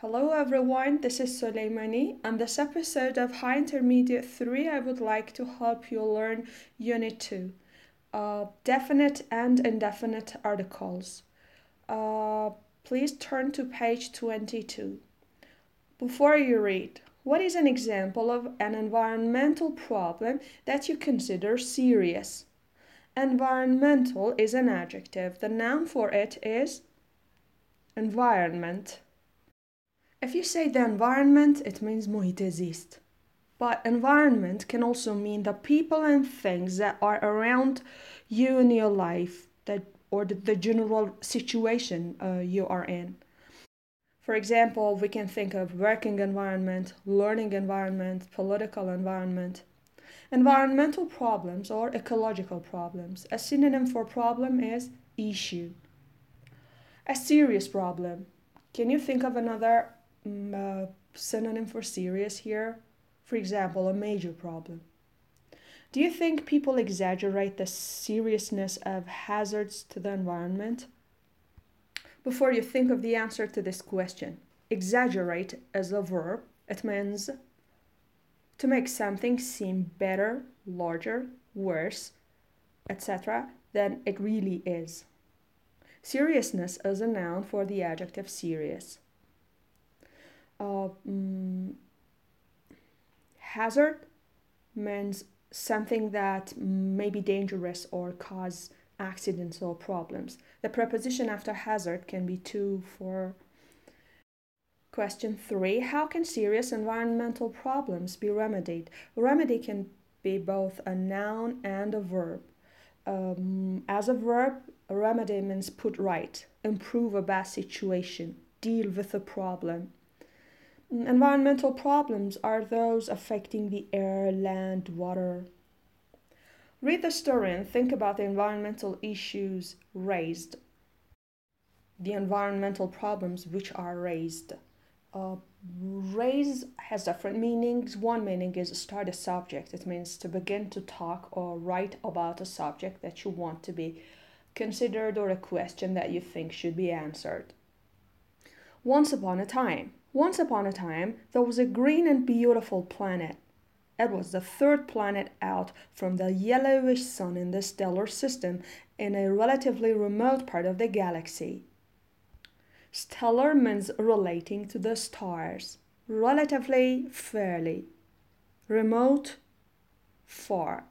Hello everyone, this is Soleimani. On this episode of High Intermediate 3, I would like to help you learn Unit 2 uh, definite and indefinite articles. Uh, please turn to page 22. Before you read, what is an example of an environmental problem that you consider serious? Environmental is an adjective. The noun for it is environment. If you say the environment, it means Muhite exists, But environment can also mean the people and things that are around you in your life that or the, the general situation uh, you are in. For example, we can think of working environment, learning environment, political environment. Environmental problems or ecological problems. A synonym for problem is issue. A serious problem. Can you think of another uh, synonym for serious here? For example, a major problem. Do you think people exaggerate the seriousness of hazards to the environment? Before you think of the answer to this question, exaggerate as a verb, it means to make something seem better, larger, worse, etc., than it really is. Seriousness is a noun for the adjective serious. Uh, hazard means something that may be dangerous or cause accidents or problems. The preposition after hazard can be to for Question 3 How can serious environmental problems be remedied? Remedy can be both a noun and a verb. Um, as a verb, remedy means put right, improve a bad situation, deal with a problem. Environmental problems are those affecting the air, land, water. Read the story and think about the environmental issues raised, the environmental problems which are raised. Uh, raise has different meanings. One meaning is start a subject. It means to begin to talk or write about a subject that you want to be considered or a question that you think should be answered. Once upon a time, once upon a time, there was a green and beautiful planet. It was the third planet out from the yellowish sun in the stellar system in a relatively remote part of the galaxy. Stellar means relating to the stars, relatively fairly, remote, far.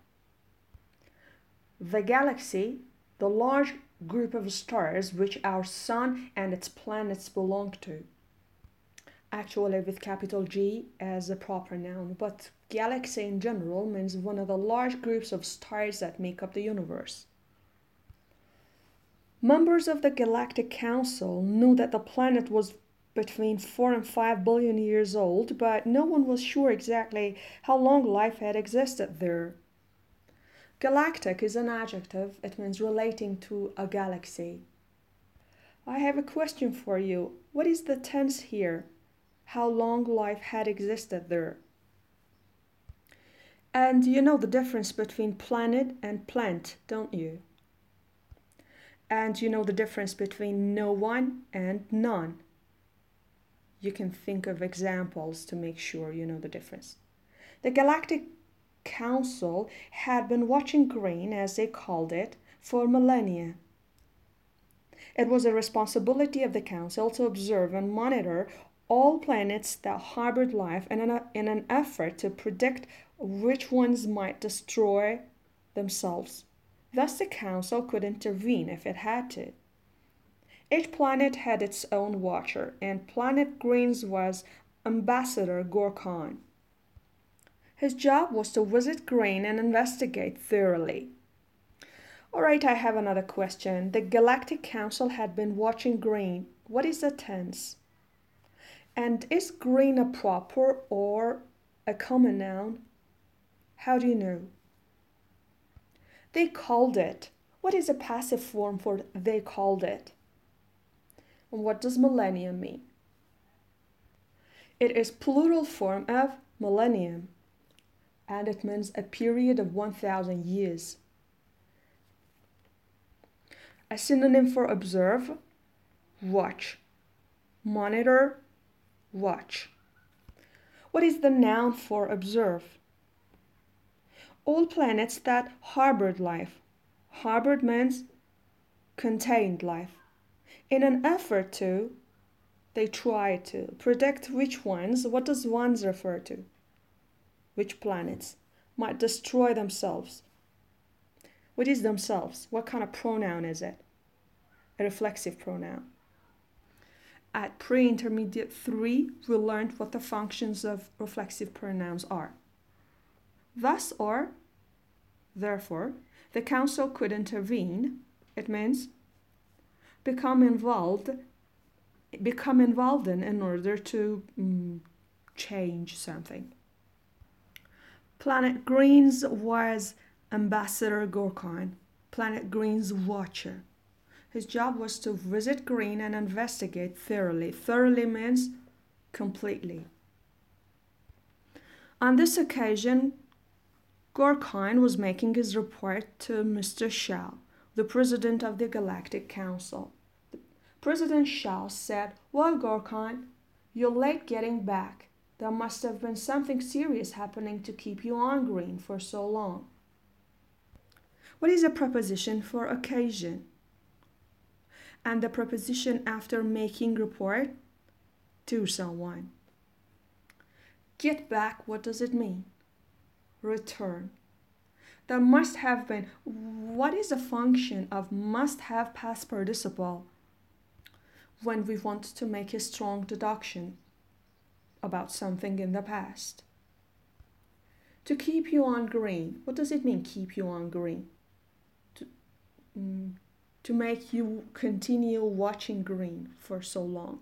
The galaxy, the large group of stars which our sun and its planets belong to. Actually, with capital G as a proper noun, but galaxy in general means one of the large groups of stars that make up the universe. Members of the Galactic Council knew that the planet was between 4 and 5 billion years old, but no one was sure exactly how long life had existed there. Galactic is an adjective, it means relating to a galaxy. I have a question for you. What is the tense here? How long life had existed there? And you know the difference between planet and plant, don't you? and you know the difference between no one and none. You can think of examples to make sure you know the difference. The Galactic Council had been watching green, as they called it, for millennia. It was a responsibility of the Council to observe and monitor all planets that harbored life in an, in an effort to predict which ones might destroy themselves. Thus, the Council could intervene if it had to. Each planet had its own watcher, and Planet Green's was Ambassador Gorkon. His job was to visit Green and investigate thoroughly. All right, I have another question. The Galactic Council had been watching Green. What is the tense? And is Green a proper or a common noun? How do you know? They called it. What is a passive form for they called it? And what does millennium mean? It is plural form of millennium and it means a period of 1000 years. A synonym for observe, watch, monitor, watch. What is the noun for observe? All planets that harbored life. Harbored means contained life. In an effort to, they try to predict which ones, what does ones refer to? Which planets might destroy themselves. What is themselves? What kind of pronoun is it? A reflexive pronoun. At pre-intermediate 3, we learned what the functions of reflexive pronouns are. Thus or therefore, the council could intervene. It means become involved become involved in in order to mm, change something. Planet Greens was Ambassador Gorkon, Planet Green's watcher. His job was to visit Green and investigate thoroughly. Thoroughly means completely. On this occasion, Gorkon was making his report to Mr. Shao, the president of the Galactic Council. President Shao said, Well, Gorkon, you're late getting back. There must have been something serious happening to keep you on green for so long. What is a preposition for occasion? And the preposition after making report to someone. Get back, what does it mean? Return. There must have been. What is the function of must have past participle? when we want to make a strong deduction about something in the past. To keep you on green, what does it mean, keep you on green? To, mm, to make you continue watching green for so long.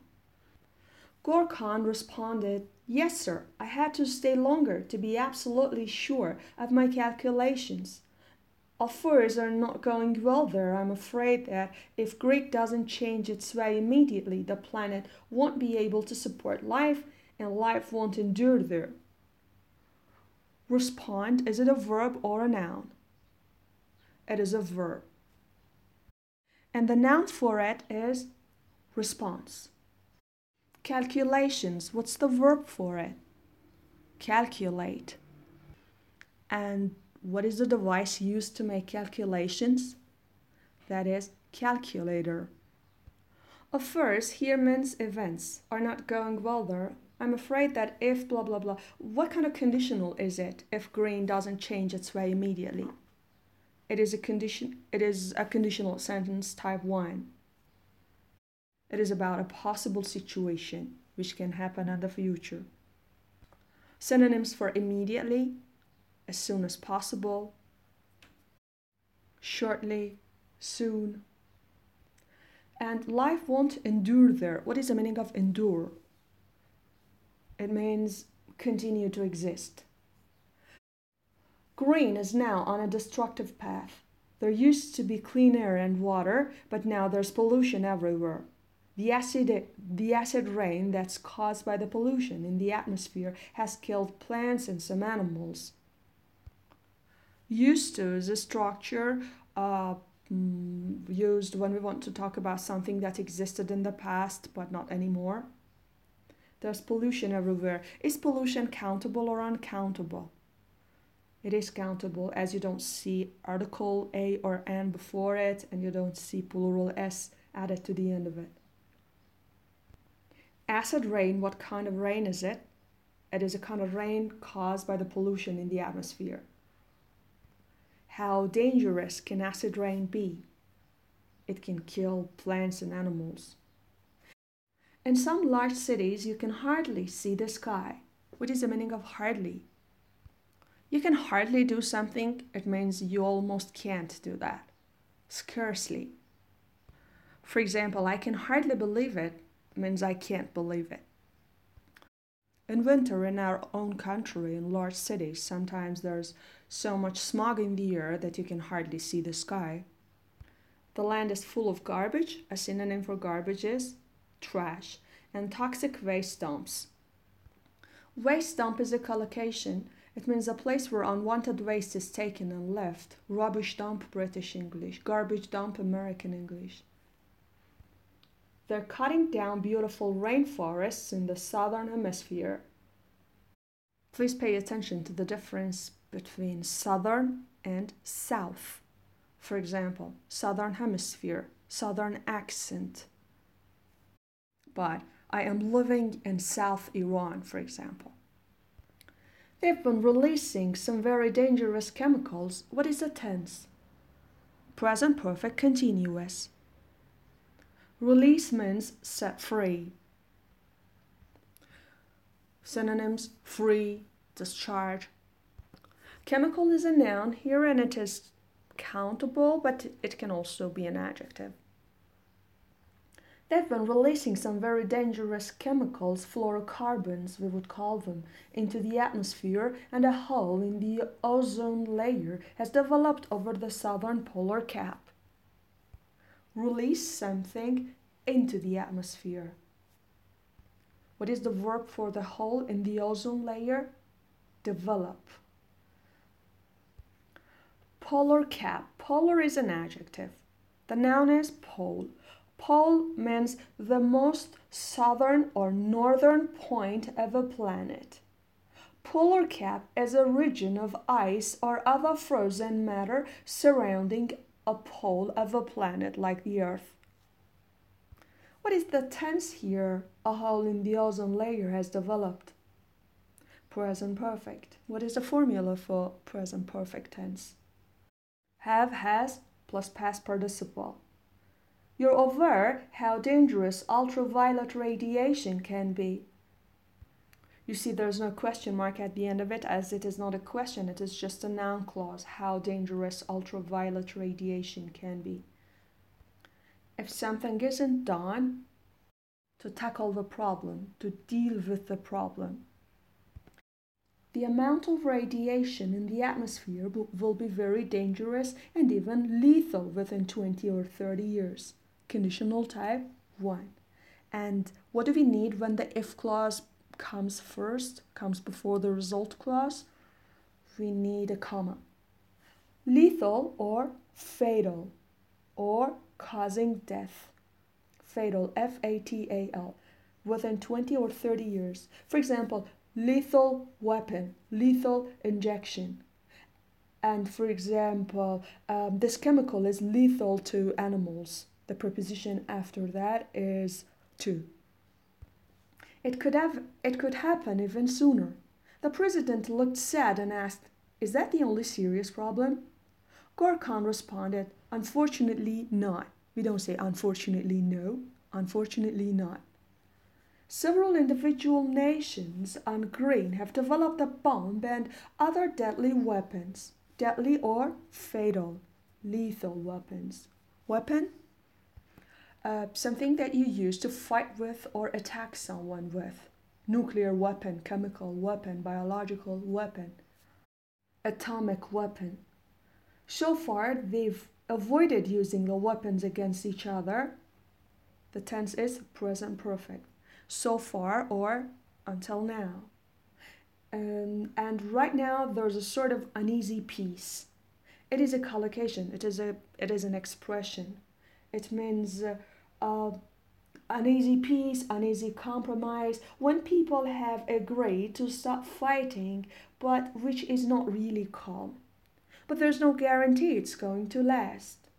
Gorkon responded, Yes, sir, I had to stay longer to be absolutely sure of my calculations affairs are not going well there. I'm afraid that if green doesn't change its way immediately, the planet won't be able to support life and life won't endure there. Respond is it a verb or a noun? It is a verb. And the noun for it is response. Calculations, what's the verb for it? Calculate. And what is the device used to make calculations? That is, calculator. Affairs here means events are not going well there. I'm afraid that if blah blah blah, what kind of conditional is it if green doesn't change its way immediately? It is a condition it is a conditional sentence type 1. It is about a possible situation which can happen in the future. Synonyms for immediately as soon as possible, shortly, soon. And life won't endure there. What is the meaning of endure? It means continue to exist. Green is now on a destructive path. There used to be clean air and water, but now there's pollution everywhere. The acid, the acid rain that's caused by the pollution in the atmosphere has killed plants and some animals used to is a structure uh, mm, used when we want to talk about something that existed in the past but not anymore. There's pollution everywhere. Is pollution countable or uncountable? It is countable as you don't see article A or N before it and you don't see plural S added to the end of it. Acid rain, what kind of rain is it? It is a kind of rain caused by the pollution in the atmosphere. How dangerous can acid rain be? It can kill plants and animals. In some large cities, you can hardly see the sky. What is the meaning of hardly? You can hardly do something, it means you almost can't do that. Scarcely. For example, I can hardly believe it means I can't believe it. In winter, in our own country, in large cities, sometimes there's so much smog in the air that you can hardly see the sky. The land is full of garbage. A synonym for garbage is trash and toxic waste dumps. Waste dump is a collocation. It means a place where unwanted waste is taken and left. Rubbish dump, British English. Garbage dump, American English. They're cutting down beautiful rainforests in the southern hemisphere. Please pay attention to the difference between southern and south. For example, southern hemisphere, southern accent. But I am living in South Iran, for example. They've been releasing some very dangerous chemicals. What is the tense? Present perfect continuous. Release means set free. Synonyms free, discharge. Chemical is a noun here and it is countable, but it can also be an adjective. They've been releasing some very dangerous chemicals, fluorocarbons, we would call them, into the atmosphere, and a hole in the ozone layer has developed over the southern polar cap. Release something into the atmosphere. What is the verb for the hole in the ozone layer? Develop. Polar cap. Polar is an adjective. The noun is pole. Pole means the most southern or northern point of a planet. Polar cap is a region of ice or other frozen matter surrounding a pole of a planet like the Earth. What is the tense here? A hole in the ozone layer has developed. Present perfect. What is the formula for present perfect tense? Have, has, plus past participle. You're aware how dangerous ultraviolet radiation can be. You see, there's no question mark at the end of it, as it is not a question, it is just a noun clause how dangerous ultraviolet radiation can be. If something isn't done to tackle the problem, to deal with the problem, the amount of radiation in the atmosphere will be very dangerous and even lethal within 20 or 30 years conditional type 1. And what do we need when the if clause comes first, comes before the result clause? We need a comma. Lethal or fatal or causing death. Fatal, F A T A L, within 20 or 30 years. For example, lethal weapon, lethal injection. And for example, um, this chemical is lethal to animals the preposition after that is to. It could have it could happen even sooner. The president looked sad and asked, Is that the only serious problem? Gorkon responded, Unfortunately not. We don't say unfortunately no, unfortunately not. Several individual nations on green have developed a bomb and other deadly weapons, deadly or fatal, lethal weapons. Weapon uh, something that you use to fight with or attack someone with. Nuclear weapon, chemical weapon, biological weapon, atomic weapon. So far, they've avoided using the weapons against each other. The tense is present perfect. So far or until now. Um, and right now, there's a sort of uneasy peace. It is a collocation. It is a. It is an expression. It means uh, uh, uneasy peace, uneasy compromise, when people have agreed to stop fighting, but which is not really calm. But there's no guarantee it's going to last.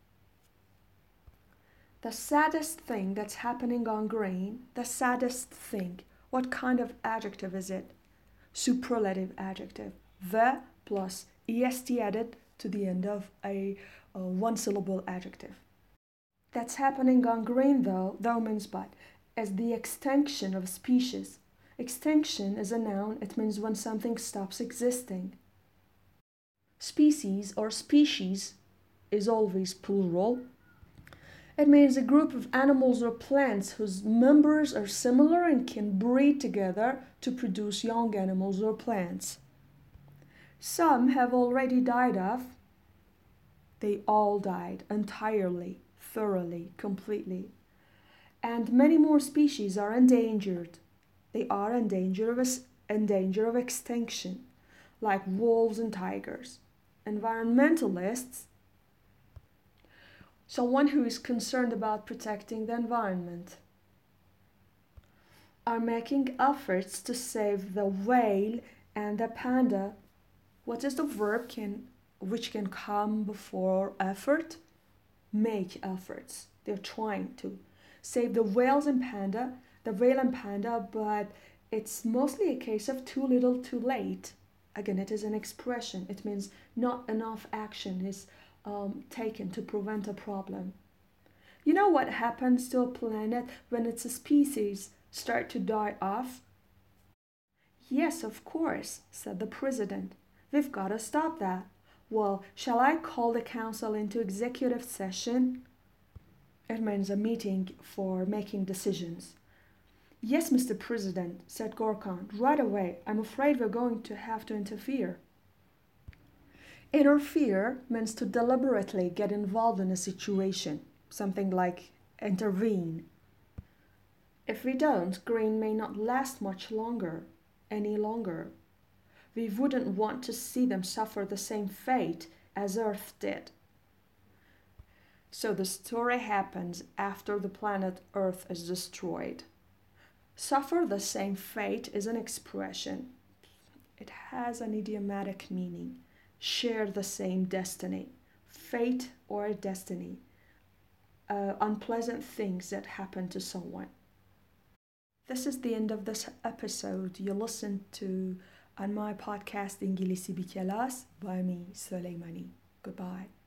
The saddest thing that's happening on green, the saddest thing, what kind of adjective is it? Superlative adjective. The plus est added to the end of a, a one syllable adjective. That's happening on green though, though means but, as the extinction of species. Extinction is a noun, it means when something stops existing. Species or species is always plural. It means a group of animals or plants whose members are similar and can breed together to produce young animals or plants. Some have already died off. They all died entirely thoroughly, completely. And many more species are endangered. They are in danger of, in danger of extinction, like wolves and tigers. Environmentalists, someone who is concerned about protecting the environment. are making efforts to save the whale and the panda. What is the verb can which can come before effort? Make efforts. They're trying to save the whales and panda, the whale and panda, but it's mostly a case of too little, too late. Again, it is an expression. It means not enough action is um, taken to prevent a problem. You know what happens to a planet when its species start to die off? Yes, of course, said the president. We've got to stop that. Well, shall I call the council into executive session? It means a meeting for making decisions. Yes, Mr. President, said Gorkon, right away. I'm afraid we're going to have to interfere. Interfere means to deliberately get involved in a situation, something like intervene. If we don't, green may not last much longer, any longer. We wouldn't want to see them suffer the same fate as Earth did. So the story happens after the planet Earth is destroyed. Suffer the same fate is an expression. It has an idiomatic meaning. Share the same destiny. Fate or destiny. Uh, unpleasant things that happen to someone. This is the end of this episode. You listened to on my podcast İngilizce bir by me, Soleimani. Goodbye.